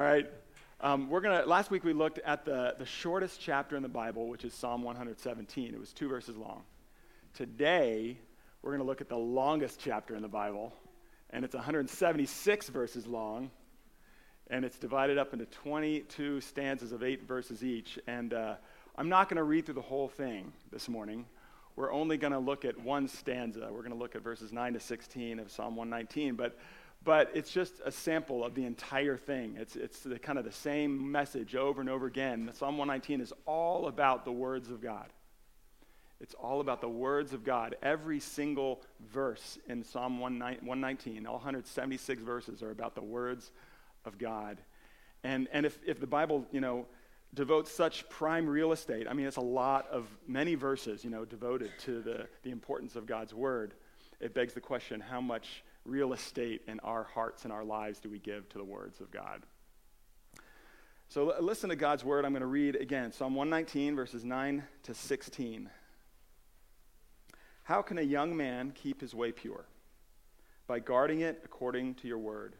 All right. Um, we're gonna. Last week we looked at the, the shortest chapter in the Bible, which is Psalm 117. It was two verses long. Today we're gonna look at the longest chapter in the Bible, and it's 176 verses long, and it's divided up into 22 stanzas of eight verses each. And uh, I'm not gonna read through the whole thing this morning. We're only gonna look at one stanza. We're gonna look at verses 9 to 16 of Psalm 119, but but it's just a sample of the entire thing. It's, it's the, kind of the same message over and over again. Psalm 119 is all about the words of God. It's all about the words of God. Every single verse in Psalm 119, all 176 verses, are about the words of God. And, and if, if the Bible, you know, devotes such prime real estate, I mean, it's a lot of many verses, you know, devoted to the, the importance of God's word. It begs the question how much real estate in our hearts and our lives do we give to the words of God? So listen to God's word. I'm going to read again Psalm 119, verses 9 to 16. How can a young man keep his way pure? By guarding it according to your word.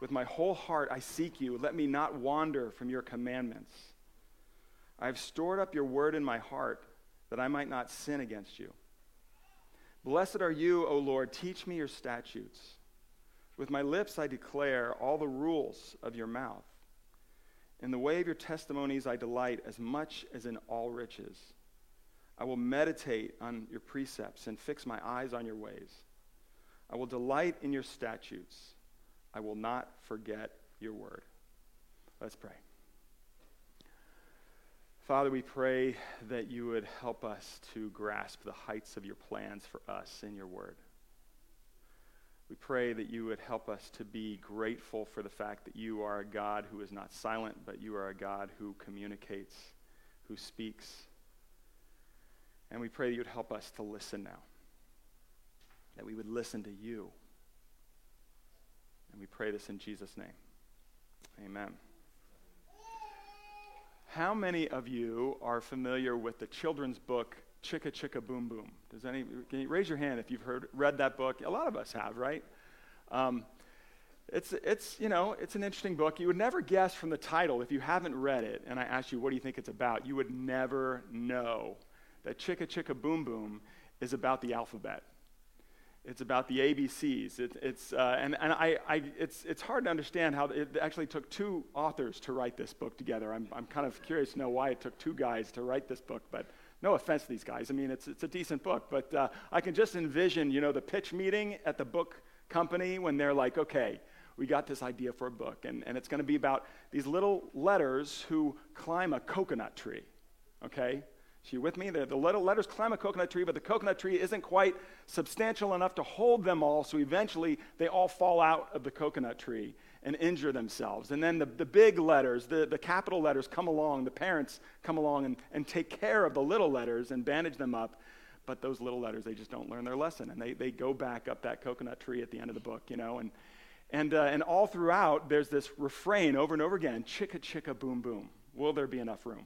With my whole heart I seek you. Let me not wander from your commandments. I have stored up your word in my heart that I might not sin against you. Blessed are you, O Lord. Teach me your statutes. With my lips I declare all the rules of your mouth. In the way of your testimonies I delight as much as in all riches. I will meditate on your precepts and fix my eyes on your ways. I will delight in your statutes. I will not forget your word. Let's pray. Father, we pray that you would help us to grasp the heights of your plans for us in your word. We pray that you would help us to be grateful for the fact that you are a God who is not silent, but you are a God who communicates, who speaks. And we pray that you would help us to listen now, that we would listen to you. And we pray this in Jesus' name. Amen. How many of you are familiar with the children's book Chicka Chicka Boom Boom? Does any can you raise your hand if you've heard read that book? A lot of us have, right? Um, it's it's you know it's an interesting book. You would never guess from the title if you haven't read it. And I asked you, what do you think it's about? You would never know that Chicka Chicka Boom Boom is about the alphabet. It's about the ABCs. It, it's, uh, and and I, I, it's, it's hard to understand how it actually took two authors to write this book together. I'm, I'm kind of curious to know why it took two guys to write this book, but no offense to these guys. I mean, it's, it's a decent book, but uh, I can just envision, you know, the pitch meeting at the book company when they're like, okay, we got this idea for a book, and, and it's going to be about these little letters who climb a coconut tree, okay? You with me? The, the letters climb a coconut tree, but the coconut tree isn't quite substantial enough to hold them all, so eventually they all fall out of the coconut tree and injure themselves. And then the, the big letters, the, the capital letters come along, the parents come along and, and take care of the little letters and bandage them up. But those little letters, they just don't learn their lesson. And they, they go back up that coconut tree at the end of the book, you know. And, and, uh, and all throughout, there's this refrain over and over again chicka, chicka, boom, boom. Will there be enough room?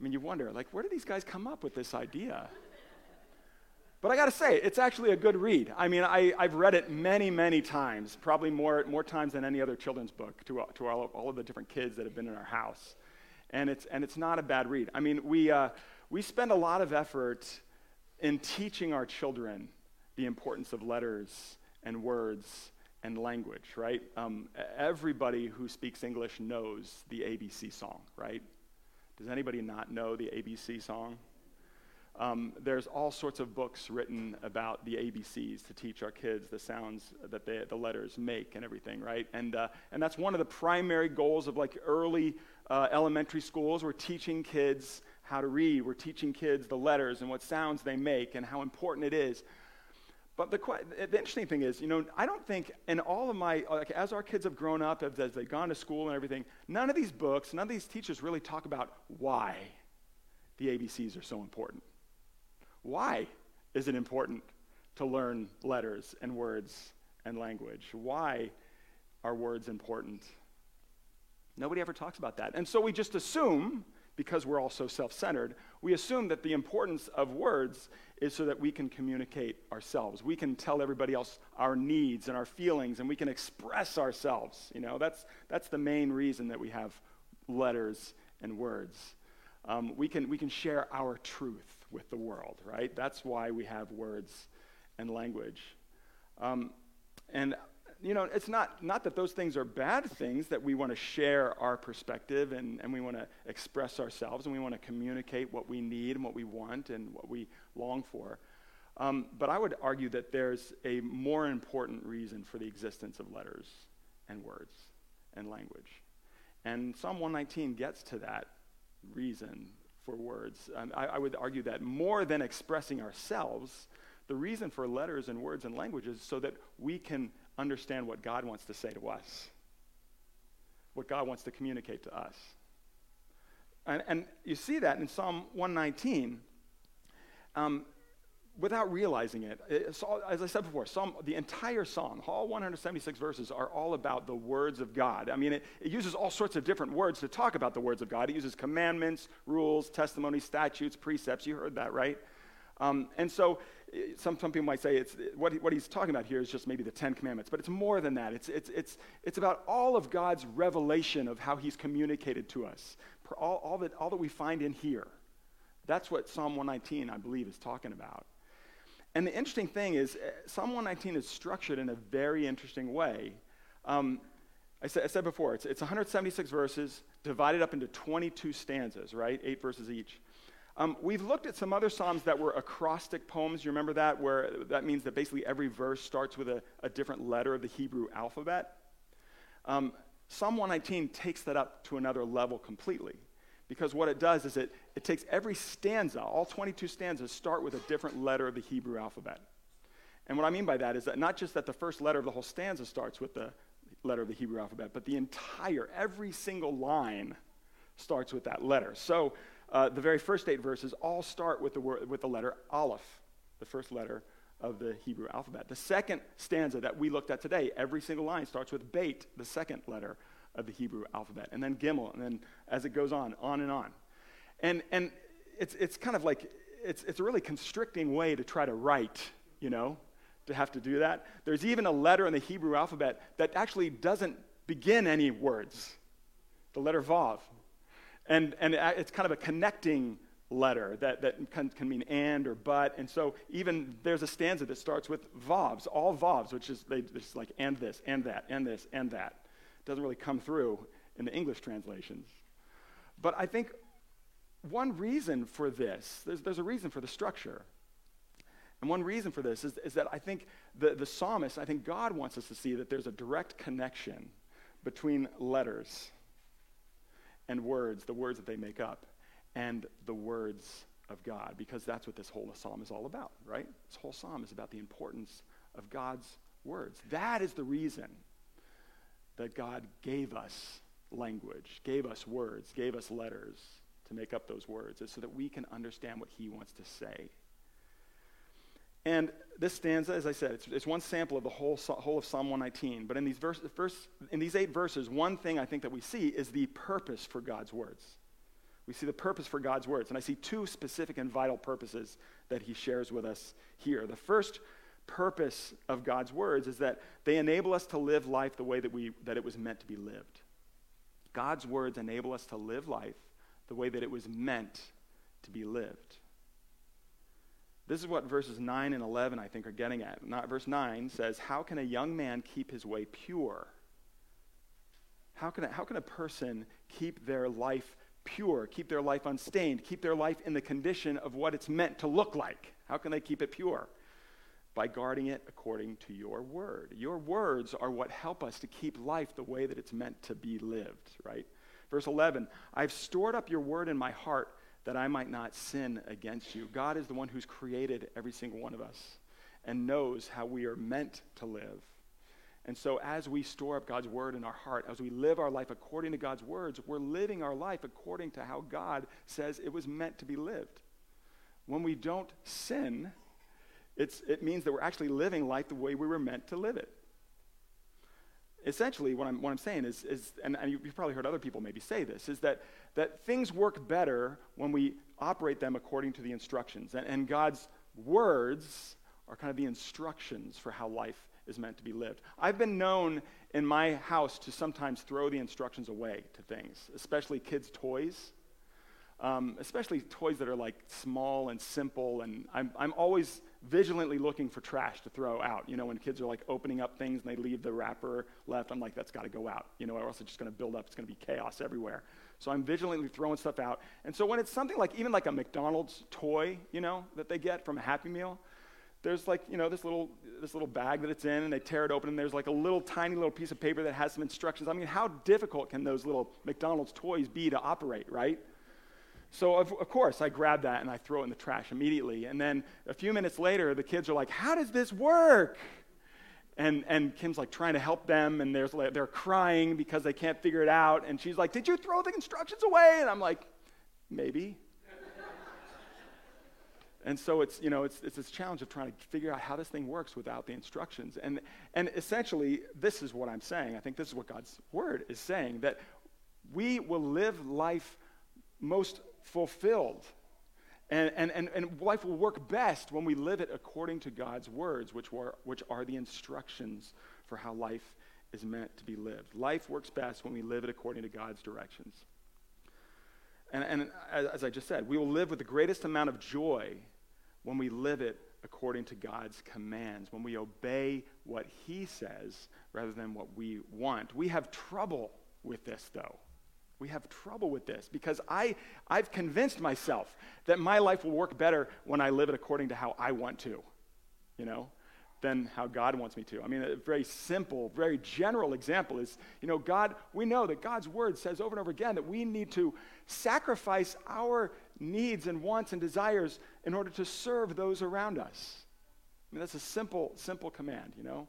I mean, you wonder, like, where did these guys come up with this idea? But I got to say, it's actually a good read. I mean, I, have read it many, many times, probably more, more times than any other children's book to, to all, of, all of the different kids that have been in our house. And it's, and it's not a bad read. I mean, we, uh, we spend a lot of effort in teaching our children the importance of letters and words and language, right? Um, everybody who speaks English knows the ABC song, right? Does anybody not know the ABC song? Um, there's all sorts of books written about the ABCs to teach our kids the sounds that they, the letters make and everything, right? And, uh, and that's one of the primary goals of like early uh, elementary schools. We're teaching kids how to read. We're teaching kids the letters and what sounds they make and how important it is but the, the, interesting thing is, you know, I don't think in all of my, like, as our kids have grown up, as, as they've gone to school and everything, none of these books, none of these teachers really talk about why the ABCs are so important. Why is it important to learn letters and words and language? Why are words important? Nobody ever talks about that. And so we just assume because we're all so self centered, we assume that the importance of words is so that we can communicate ourselves. We can tell everybody else our needs and our feelings, and we can express ourselves. You know, that's, that's the main reason that we have letters and words. Um, we, can, we can share our truth with the world, right? That's why we have words and language. Um, and you know, it's not, not that those things are bad things, that we want to share our perspective and, and we want to express ourselves and we want to communicate what we need and what we want and what we long for. Um, but I would argue that there's a more important reason for the existence of letters and words and language. And Psalm 119 gets to that reason for words. Um, I, I would argue that more than expressing ourselves, the reason for letters and words and languages is so that we can understand what God wants to say to us, what God wants to communicate to us. And, and you see that in Psalm 119 um, without realizing it. All, as I said before, Psalm, the entire psalm, all 176 verses, are all about the words of God. I mean, it, it uses all sorts of different words to talk about the words of God. It uses commandments, rules, testimonies, statutes, precepts. You heard that, right? Um, and so some, some people might say it's, what, he, what he's talking about here is just maybe the Ten Commandments, but it's more than that. It's, it's, it's, it's about all of God's revelation of how he's communicated to us, all, all, that, all that we find in here. That's what Psalm 119, I believe, is talking about. And the interesting thing is, eh, Psalm 119 is structured in a very interesting way. Um, I, said, I, said, before, it's, it's 176 verses divided up into 22 stanzas, right? Eight verses each. Um, we've looked at some other Psalms that were acrostic poems. You remember that? Where that means that basically every verse starts with a, a different letter of the Hebrew alphabet. Um, Psalm 119 takes that up to another level completely. Because what it does is it, it takes every stanza, all 22 stanzas start with a different letter of the Hebrew alphabet. And what I mean by that is that not just that the first letter of the whole stanza starts with the letter of the Hebrew alphabet, but the entire, every single line starts with that letter. So uh, the very first eight verses all start with the, word, with the letter Aleph, the first letter of the Hebrew alphabet. The second stanza that we looked at today, every single line starts with Beit, the second letter of the Hebrew alphabet, and then Gimel, and then as it goes on, on and on. And, and it's, it's kind of like, it's, it's a really constricting way to try to write, you know, to have to do that. There's even a letter in the Hebrew alphabet that actually doesn't begin any words, the letter Vav. And, and it's kind of a connecting letter that, that can, can, mean and or but. And so even there's a stanza that starts with vavs, all vavs, which is they just like and this, and that, and this, and that. It doesn't really come through in the English translations. But I think one reason for this, there's, there's a reason for the structure. And one reason for this is, is that I think the, the psalmist, I think God wants us to see that there's a direct connection between letters and words, the words that they make up, and the words of God, because that's what this whole psalm is all about, right? This whole psalm is about the importance of God's words. That is the reason that God gave us language, gave us words, gave us letters to make up those words, is so that we can understand what He wants to say. And this stanza, as I said, it's, it's one sample of the whole, whole of Psalm 119. But in these, verse, verse, in these eight verses, one thing I think that we see is the purpose for God's words. We see the purpose for God's words. And I see two specific and vital purposes that he shares with us here. The first purpose of God's words is that they enable us to live life the way that, we, that it was meant to be lived. God's words enable us to live life the way that it was meant to be lived. This is what verses 9 and 11, I think, are getting at. Not, verse 9 says, How can a young man keep his way pure? How can, a, how can a person keep their life pure, keep their life unstained, keep their life in the condition of what it's meant to look like? How can they keep it pure? By guarding it according to your word. Your words are what help us to keep life the way that it's meant to be lived, right? Verse 11 I've stored up your word in my heart that I might not sin against you. God is the one who's created every single one of us and knows how we are meant to live. And so, as we store up God's word in our heart, as we live our life according to God's words, we're living our life according to how God says it was meant to be lived. When we don't sin, it means that we're actually living life the way we were meant to live it. Essentially, what I'm, what I'm saying is, is and, and you've probably heard other people maybe say this, is that, that things work better when we operate them according to the instructions. And, and God's words are kind of the instructions for how life is meant to be lived. I've been known in my house to sometimes throw the instructions away to things, especially kids' toys. Um, especially toys that are like small and simple, and I'm, I'm always vigilantly looking for trash to throw out. You know, when kids are like opening up things and they leave the wrapper left, I'm like, that's got to go out, you know, or else it's just going to build up. It's going to be chaos everywhere. So I'm vigilantly throwing stuff out. And so when it's something like even like a McDonald's toy, you know, that they get from a Happy Meal, there's like, you know, this little, this little bag that it's in, and they tear it open, and there's like a little tiny little piece of paper that has some instructions. I mean, how difficult can those little McDonald's toys be to operate, right? So, of, of, course, I grab that and I throw it in the trash immediately. And then a few minutes later, the kids are like, How does this work? And, and Kim's like trying to help them, and there's, they're crying because they can't figure it out. And she's like, Did you throw the instructions away? And I'm like, Maybe. and so it's, you know, it's, it's this challenge of trying to figure out how this thing works without the instructions. And, and essentially, this is what I'm saying. I think this is what God's word is saying that we will live life most fulfilled. And, and, and, and life will work best when we live it according to God's words, which, were, which are the instructions for how life is meant to be lived. Life works best when we live it according to God's directions. And, and as, as I just said, we will live with the greatest amount of joy when we live it according to God's commands, when we obey what He says rather than what we want. We have trouble with this, though. We have trouble with this because I, I've convinced myself that my life will work better when I live it according to how I want to, you know, than how God wants me to. I mean, a very simple, very general example is, you know, God, we know that God's word says over and over again that we need to sacrifice our needs and wants and desires in order to serve those around us. I mean, that's a simple, simple command, you know.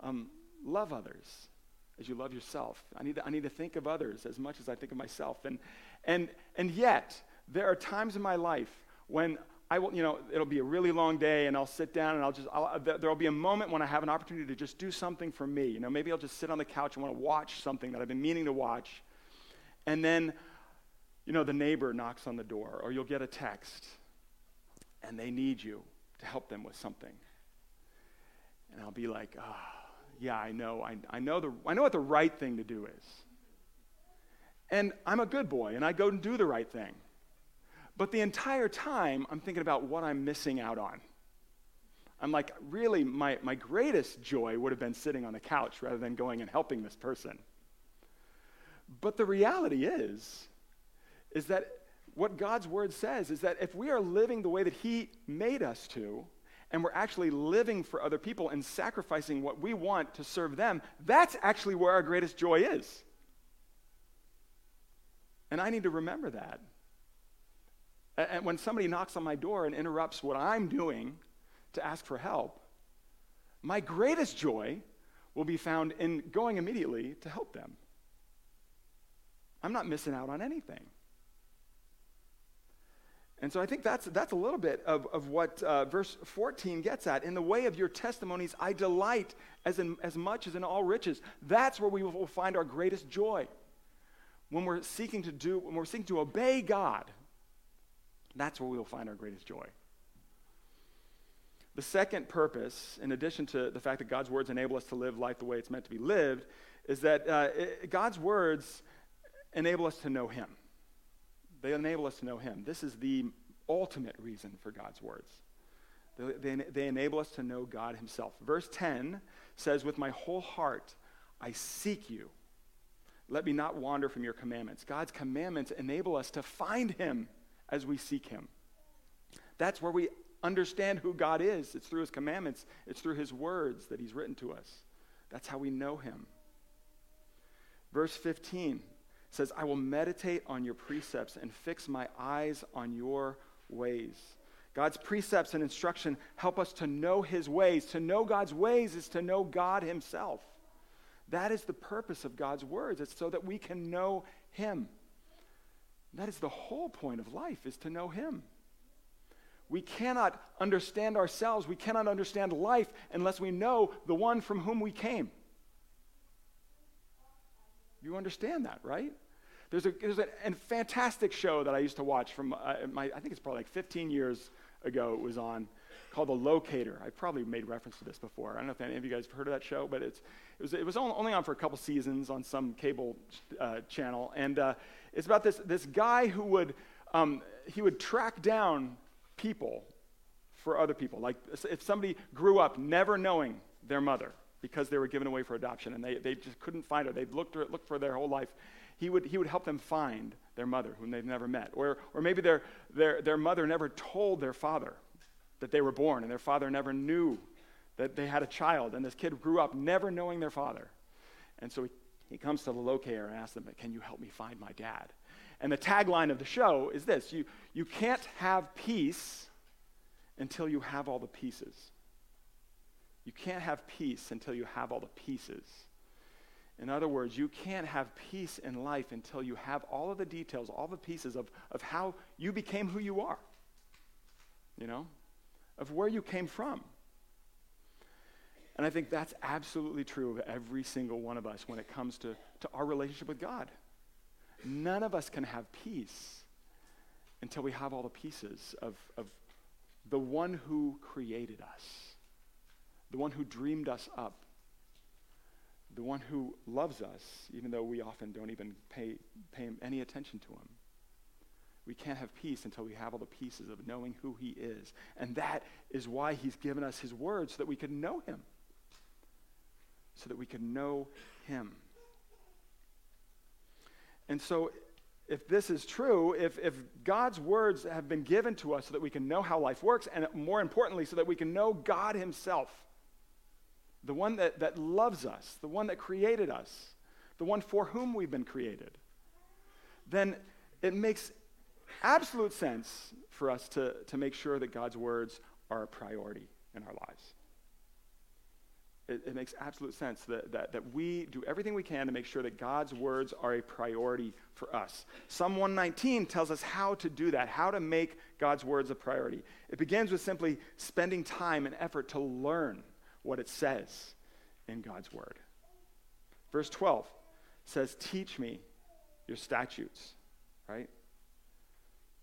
Um, love others as you love yourself. I need to, I need to think of others as much as I think of myself. And, and, and yet, there are times in my life when I will, you know, it'll be a really long day and I'll sit down and I'll just, I'll, there'll be a moment when I have an opportunity to just do something for me. You know, maybe I'll just sit on the couch and want to watch something that I've been meaning to watch. And then, you know, the neighbor knocks on the door or you'll get a text and they need you to help them with something. And I'll be like, ah. Oh, yeah, I know, I, I, know the, I know what the right thing to do is. And I'm a good boy, and I go and do the right thing. But the entire time, I'm thinking about what I'm missing out on. I'm like, really, my, my greatest joy would have been sitting on the couch rather than going and helping this person. But the reality is, is that what God's word says is that if we are living the way that He made us to, and we're actually living for other people and sacrificing what we want to serve them, that's actually where our greatest joy is. And I need to remember that. And when somebody knocks on my door and interrupts what I'm doing to ask for help, my greatest joy will be found in going immediately to help them. I'm not missing out on anything. And so I think that's, that's a little bit of, of what uh, verse 14 gets at. In the way of your testimonies, I delight as, in, as much as in all riches. That's where we will find our greatest joy. When we're seeking to do, when we're seeking to obey God, that's where we will find our greatest joy. The second purpose, in addition to the fact that God's words enable us to live life the way it's meant to be lived, is that uh, it, God's words enable us to know Him. They enable us to know Him. This is the ultimate reason for God's words. They, they, they, enable us to know God Himself. Verse 10 says, With my whole heart I seek you. Let me not wander from your commandments. God's commandments enable us to find Him as we seek Him. That's where we understand who God is. It's through His commandments, it's through His words that He's written to us. That's how we know Him. Verse 15 says, I will meditate on your precepts and fix my eyes on your ways. God's precepts and instruction help us to know his ways. To know God's ways is to know God himself. That is the purpose of God's words. It's so that we can know him. That is the whole point of life is to know him. We cannot understand ourselves. We cannot understand life unless we know the one from whom we came. You understand that, right? There's a, there's a, a fantastic show that I used to watch from uh, my, I think it's probably like 15 years ago it was on, called The Locator. I probably made reference to this before. I don't know if any of you guys have heard of that show, but it's, it was, it was only on for a couple seasons on some cable uh, channel. And uh, it's about this, this guy who would, um, he would track down people for other people. Like if somebody grew up never knowing their mother because they were given away for adoption and they, they just couldn't find her, they'd looked, looked for their whole life he would, he would help them find their mother, whom they've never met. Or, or maybe their, their, their mother never told their father that they were born, and their father never knew that they had a child, and this kid grew up never knowing their father. And so he, he comes to the locator and asks them, Can you help me find my dad? And the tagline of the show is this you, you can't have peace until you have all the pieces. You can't have peace until you have all the pieces. In other words, you can't have peace in life until you have all of the details, all the pieces of, of how you became who you are, you know, of where you came from. And I think that's absolutely true of every single one of us when it comes to, to our relationship with God. None of us can have peace until we have all the pieces of, of the one who created us, the one who dreamed us up the one who loves us, even though we often don't even pay, pay any attention to him. We can't have peace until we have all the pieces of knowing who he is. And that is why he's given us his word so that we can know him. So that we can know him. And so, if this is true, if, if God's words have been given to us so that we can know how life works, and more importantly, so that we can know God himself, the one that, that loves us, the one that created us, the one for whom we've been created, then it makes absolute sense for us to, to make sure that God's words are a priority in our lives. It, it, makes absolute sense that, that, that we do everything we can to make sure that God's words are a priority for us. Psalm 119 tells us how to do that, how to make God's words a priority. It begins with simply spending time and effort to learn what it says in God's word. Verse 12 says, Teach me your statutes, right?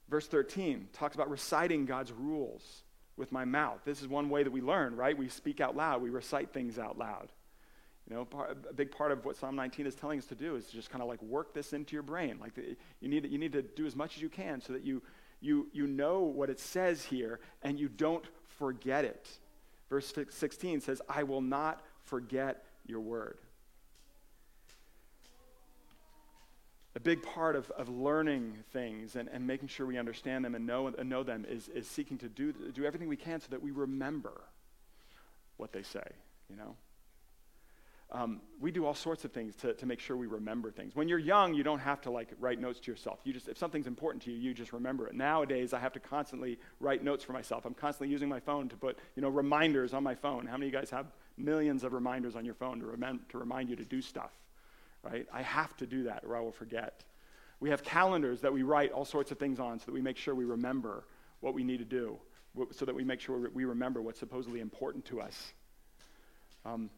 Verse 13 talks about reciting God's rules with my mouth. This is one way that we learn, right? We speak out loud, we recite things out loud. You know, a big part of what Psalm 19 is telling us to do is to just kind of like work this into your brain. Like the, you need, you need to do as much as you can so that you, you, you know what it says here and you don't forget it. Verse 16 says, I will not forget your word. A big part of, of learning things and, and making sure we understand them and know, and know them is, is seeking to do, do everything we can so that we remember what they say, you know? Um, we do all sorts of things to, to make sure we remember things. When you're young, you don't have to like write notes to yourself. You just if something's important to you, you just remember it. Nowadays, I have to constantly write notes for myself. I'm constantly using my phone to put you know reminders on my phone. How many of you guys have millions of reminders on your phone to, rem- to remind you to do stuff? Right? I have to do that, or I will forget. We have calendars that we write all sorts of things on so that we make sure we remember what we need to do, so that we make sure we remember what's supposedly important to us. Um,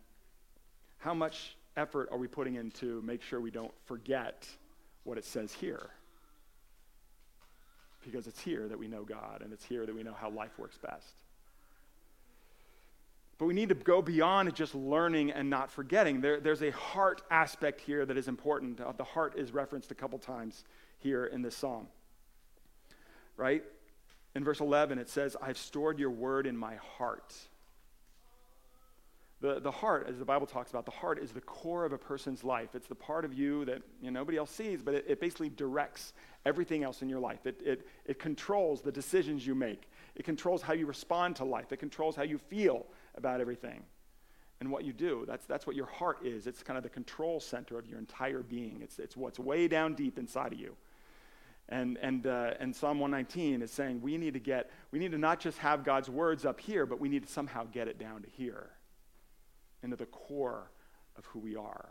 how much effort are we putting in to make sure we don't forget what it says here? Because it's here that we know God, and it's here that we know how life works best. But we need to go beyond just learning and not forgetting. There, there's a heart aspect here that is important. Uh, the heart is referenced a couple times here in this psalm. Right? In verse 11, it says, I've stored your word in my heart. The, the heart, as the Bible talks about, the heart is the core of a person's life. It's the part of you that you know, nobody else sees, but it, it basically directs everything else in your life. It, it, it controls the decisions you make, it controls how you respond to life, it controls how you feel about everything and what you do. That's, that's what your heart is. It's kind of the control center of your entire being, it's, it's what's way down deep inside of you. And, and, uh, and Psalm 119 is saying we need to get, we need to not just have God's words up here, but we need to somehow get it down to here into the core of who we are.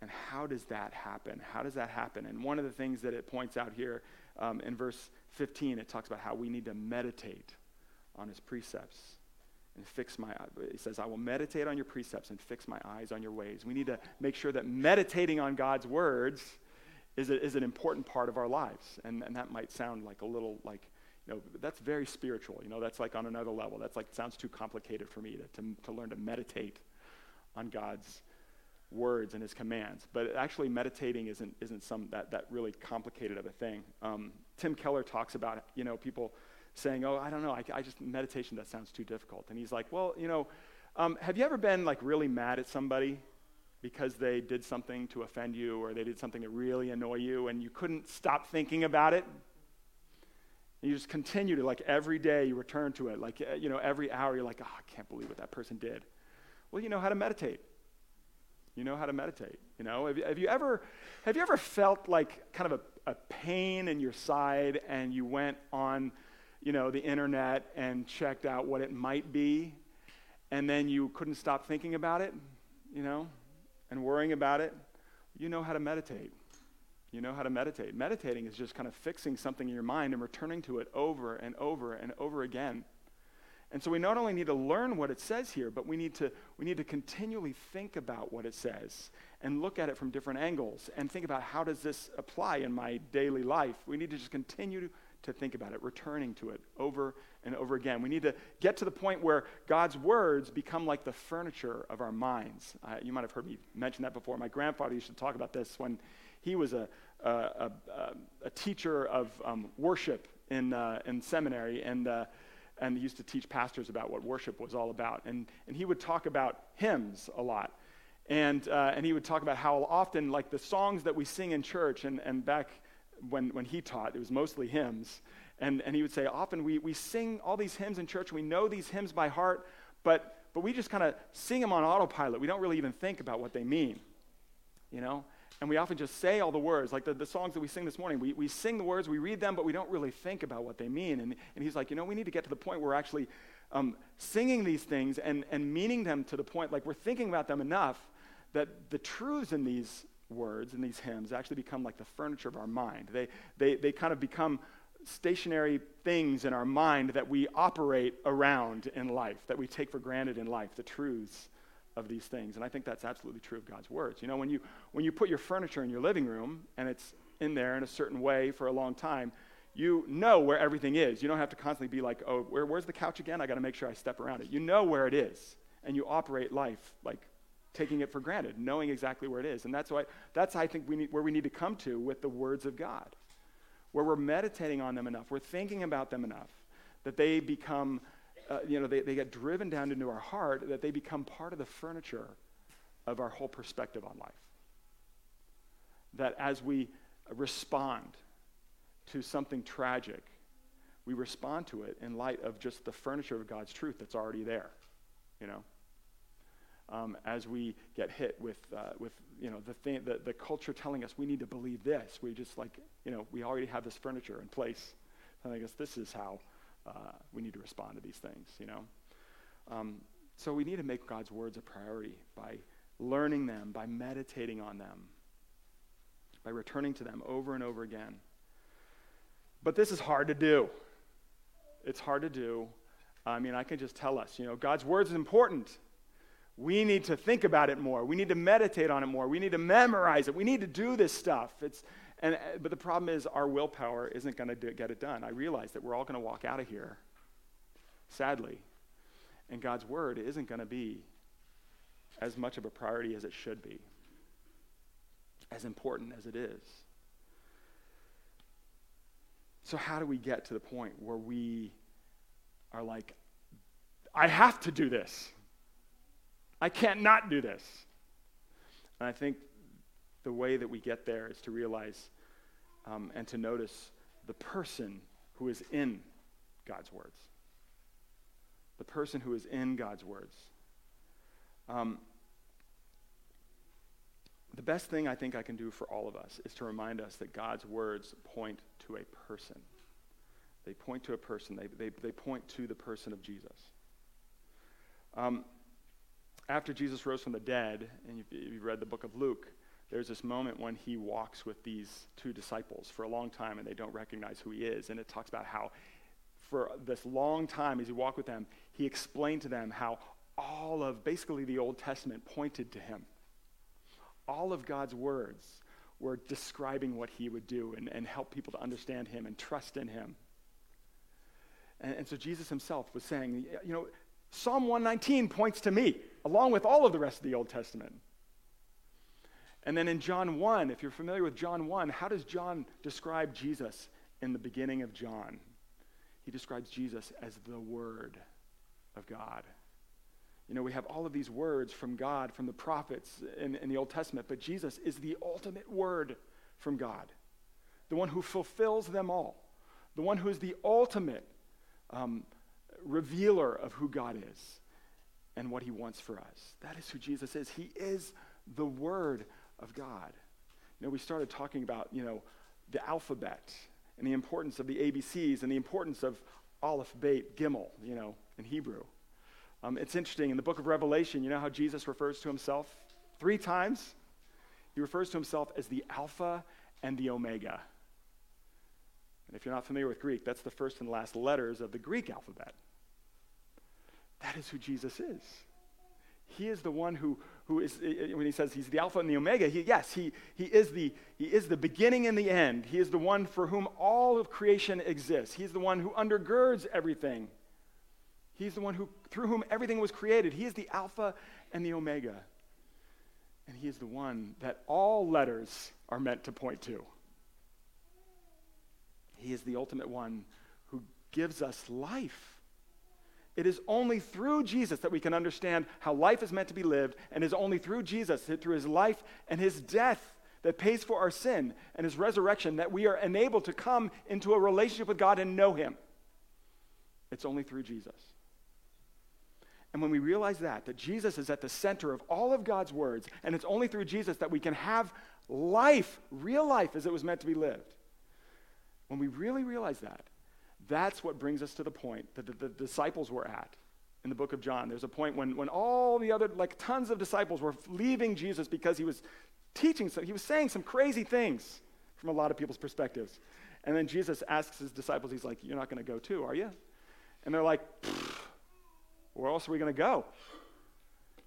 And how does that happen? How does that happen? And one of the things that it points out here um, in verse 15, it talks about how we need to meditate on his precepts and fix my he says i will meditate on your precepts and fix my eyes on your ways we need to make sure that meditating on god's words is, a, is an important part of our lives and, and that might sound like a little like you know that's very spiritual you know that's like on another level that's like sounds too complicated for me to, to, to learn to meditate on god's words and his commands but actually meditating isn't, isn't some that, that really complicated of a thing um, tim keller talks about you know people saying, Oh, I don't know, I, I just, meditation, that sounds too difficult. And he's like, Well, you know, um, have you ever been like really mad at somebody because they did something to offend you or they did something to really annoy you and you couldn't stop thinking about it? And you just continue to, like, every day you return to it. Like, you know, every hour you're like, Oh, I can't believe what that person did. Well, you know how to meditate. You know how to meditate. You know, have you, have you ever have you ever felt like kind of a, a pain in your side and you went on you know, the internet and checked out what it might be, and then you couldn't stop thinking about it, you know, and worrying about it, you know how to meditate. You know how to meditate. Meditating is just kind of fixing something in your mind and returning to it over and over and over again. And so we not only need to learn what it says here, but we need to, we need to continually think about what it says and look at it from different angles and think about how does this apply in my daily life. We need to just continue to to think about it, returning to it over and over again. We need to get to the point where God's words become like the furniture of our minds. Uh, you might have heard me mention that before. My grandfather used to talk about this when he was a, a, a, a teacher of um, worship in, uh, in seminary and, uh, and he used to teach pastors about what worship was all about. And, and he would talk about hymns a lot. And, uh, and he would talk about how often, like the songs that we sing in church, and, and back when, when he taught, it was mostly hymns. And, and he would say, often we, we sing all these hymns in church, we know these hymns by heart, but, but we just kind of sing them on autopilot. We don't really even think about what they mean, you know? And we often just say all the words, like the, the songs that we sing this morning. We, we sing the words, we read them, but we don't really think about what they mean. And, and he's like, you know, we need to get to the point where we're actually um, singing these things and, and meaning them to the point, like we're thinking about them enough that the truths in these words and these hymns actually become like the furniture of our mind. They, they, they kind of become stationary things in our mind that we operate around in life, that we take for granted in life, the truths of these things. And I think that's absolutely true of God's words. You know, when you, when you put your furniture in your living room and it's in there in a certain way for a long time, you know where everything is. You don't have to constantly be like, oh, where, where's the couch again? I got to make sure I step around it. You know where it is, and you operate life like taking it for granted, knowing exactly where it is. And that's why that's I think we need, where we need to come to with the words of God, where we're meditating on them enough, we're thinking about them enough that they become, uh, you know, they, they get driven down into our heart, that they become part of the furniture of our whole perspective on life. That as we respond to something tragic, we respond to it in light of just the furniture of God's truth that's already there, you know um, as we get hit with, uh, with you know, the, thing, the, the culture telling us we need to believe this. We just like, you know, we already have this furniture in place. And I guess this is how uh, we need to respond to these things, you know. Um, so we need to make God's words a priority by learning them, by meditating on them, by returning to them over and over again. But this is hard to do. It's hard to do. I mean, I can just tell us, you know, God's words is important we need to think about it more. We need to meditate on it more. We need to memorize it. We need to do this stuff. It's, and, uh, but the problem is, our willpower isn't going to get it done. I realize that we're all going to walk out of here, sadly. And God's word isn't going to be as much of a priority as it should be, as important as it is. So, how do we get to the point where we are like, I have to do this? I can't not do this. And I think the way that we get there is to realize um, and to notice the person who is in God's words. The person who is in God's words. Um, the best thing I think I can do for all of us is to remind us that God's words point to a person. They point to a person, they, they, they point to the person of Jesus. Um, after Jesus rose from the dead, and if you read the book of Luke, there's this moment when he walks with these two disciples for a long time and they don't recognize who he is. And it talks about how for this long time as he walked with them, he explained to them how all of basically the Old Testament pointed to him. All of God's words were describing what he would do and, and help people to understand him and trust in him. And, and so Jesus himself was saying, you know, Psalm 119 points to me, along with all of the rest of the Old Testament. And then in John 1, if you're familiar with John 1, how does John describe Jesus in the beginning of John? He describes Jesus as the Word of God. You know, we have all of these words from God, from the prophets in, in the Old Testament, but Jesus is the ultimate word from God, the one who fulfills them all, the one who is the ultimate um, revealer of who God is and what he wants for us. That is who Jesus is. He is the Word of God. You know, we started talking about, you know, the alphabet and the importance of the ABCs and the importance of Aleph, Beit, Gimel, you know, in Hebrew. Um, it's interesting, in the book of Revelation, you know how Jesus refers to himself? Three times. He refers to himself as the Alpha and the Omega. And if you're not familiar with Greek, that's the first and last letters of the Greek alphabet. That is who Jesus is. He is the one who, who is, eh, eh, when he says he's the Alpha and the Omega, he, yes, he, he, is the, he is the beginning and the end. He is the one for whom all of creation exists. He's the one who undergirds everything. He's the one who, through whom everything was created. He is the Alpha and the Omega. And he is the one that all letters are meant to point to. He is the ultimate one who gives us life. It is only through Jesus that we can understand how life is meant to be lived, and is only through Jesus, through his life and his death that pays for our sin and his resurrection, that we are enabled to come into a relationship with God and know him. It's only through Jesus. And when we realize that, that Jesus is at the center of all of God's words, and it's only through Jesus that we can have life, real life as it was meant to be lived. When we really realize that, that's what brings us to the point that the, the, disciples were at in the book of John. There's a point when, when all the other, like tons of disciples were leaving Jesus because he was teaching, so he was saying some crazy things from a lot of people's perspectives. And then Jesus asks his disciples, he's like, You're not going to go too, are you? And they're like, Where else are we going to go?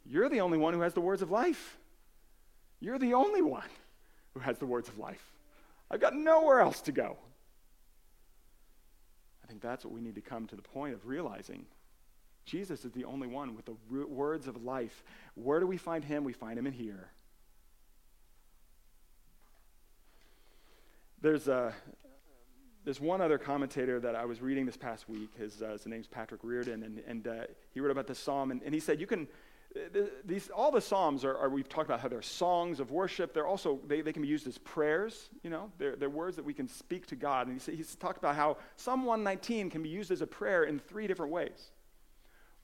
You're the only one who has the words of life. You're the only one who has the words of life. I've got nowhere else to go think that's what we need to come to the point of realizing. Jesus is the only one with the words of life. Where do we find him? We find him in here. There's, a, there's one other commentator that I was reading this past week. His, uh, his name's Patrick Reardon, and, and uh, he wrote about this psalm, and, and he said, you can, these, all the Psalms are, are, we've talked about how they're songs of worship. They're also, they, they can be used as prayers, you know. They're, they're words that we can speak to God. And he's, he's talked about how Psalm 119 can be used as a prayer in three different ways.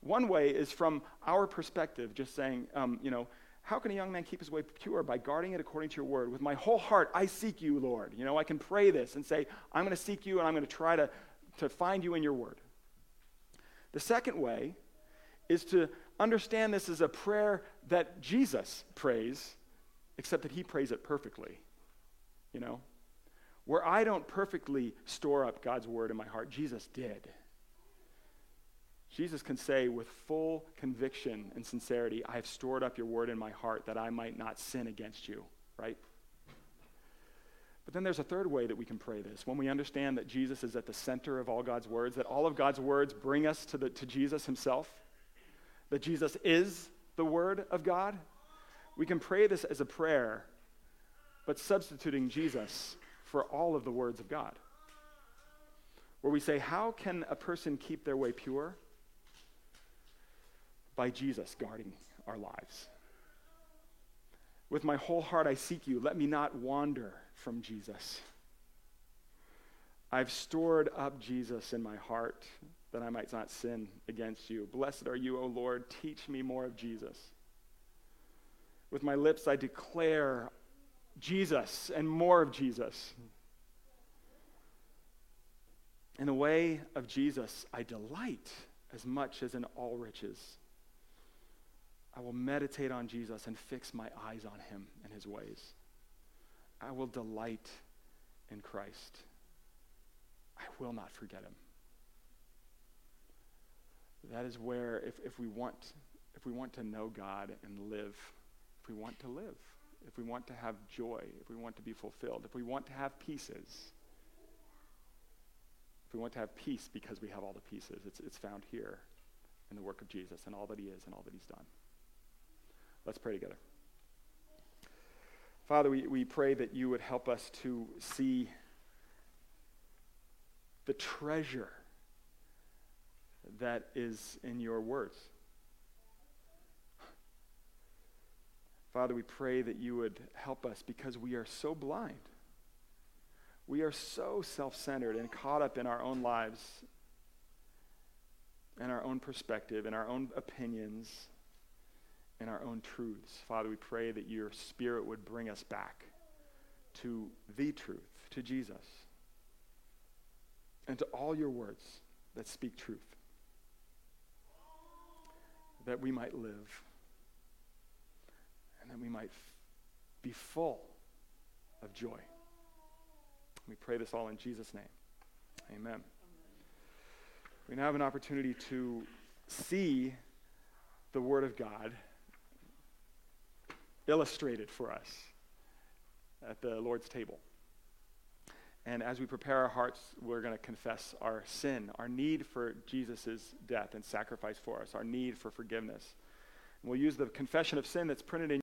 One way is from our perspective, just saying, um, you know, how can a young man keep his way pure? By guarding it according to your word. With my whole heart, I seek you, Lord. You know, I can pray this and say, I'm going to seek you and I'm going to try to, to find you in your word. The second way is to understand this as a prayer that Jesus prays, except that he prays it perfectly. You know? Where I don't perfectly store up God's word in my heart, Jesus did. Jesus can say with full conviction and sincerity, I have stored up your word in my heart that I might not sin against you, right? But then there's a third way that we can pray this. When we understand that Jesus is at the center of all God's words, that all of God's words bring us to, the, to Jesus himself, that Jesus is the Word of God, we can pray this as a prayer, but substituting Jesus for all of the words of God. Where we say, How can a person keep their way pure? By Jesus guarding our lives. With my whole heart I seek you. Let me not wander from Jesus. I've stored up Jesus in my heart that I might not sin against you. Blessed are you, O Lord. Teach me more of Jesus. With my lips, I declare Jesus and more of Jesus. In the way of Jesus, I delight as much as in all riches. I will meditate on Jesus and fix my eyes on him and his ways. I will delight in Christ. I will not forget him. That is where, if, if, we want, if we want to know God and live, if we want to live, if we want to have joy, if we want to be fulfilled, if we want to have pieces, if we want to have peace because we have all the pieces, it's, it's found here in the work of Jesus and all that he is and all that he's done. Let's pray together. Father, we, we pray that you would help us to see the treasure that is in your words. Father, we pray that you would help us because we are so blind. We are so self centered and caught up in our own lives and our own perspective and our own opinions and our own truths. Father, we pray that your Spirit would bring us back to the truth, to Jesus, and to all your words that speak truth, that we might live and that we might be full of joy. We pray this all in Jesus' name. Amen. We now have an opportunity to see the Word of God illustrated for us at the Lord's table. And as we prepare our hearts, we're going to confess our sin, our need for Jesus' death and sacrifice for us, our need for forgiveness. And we'll use the confession of sin that's printed in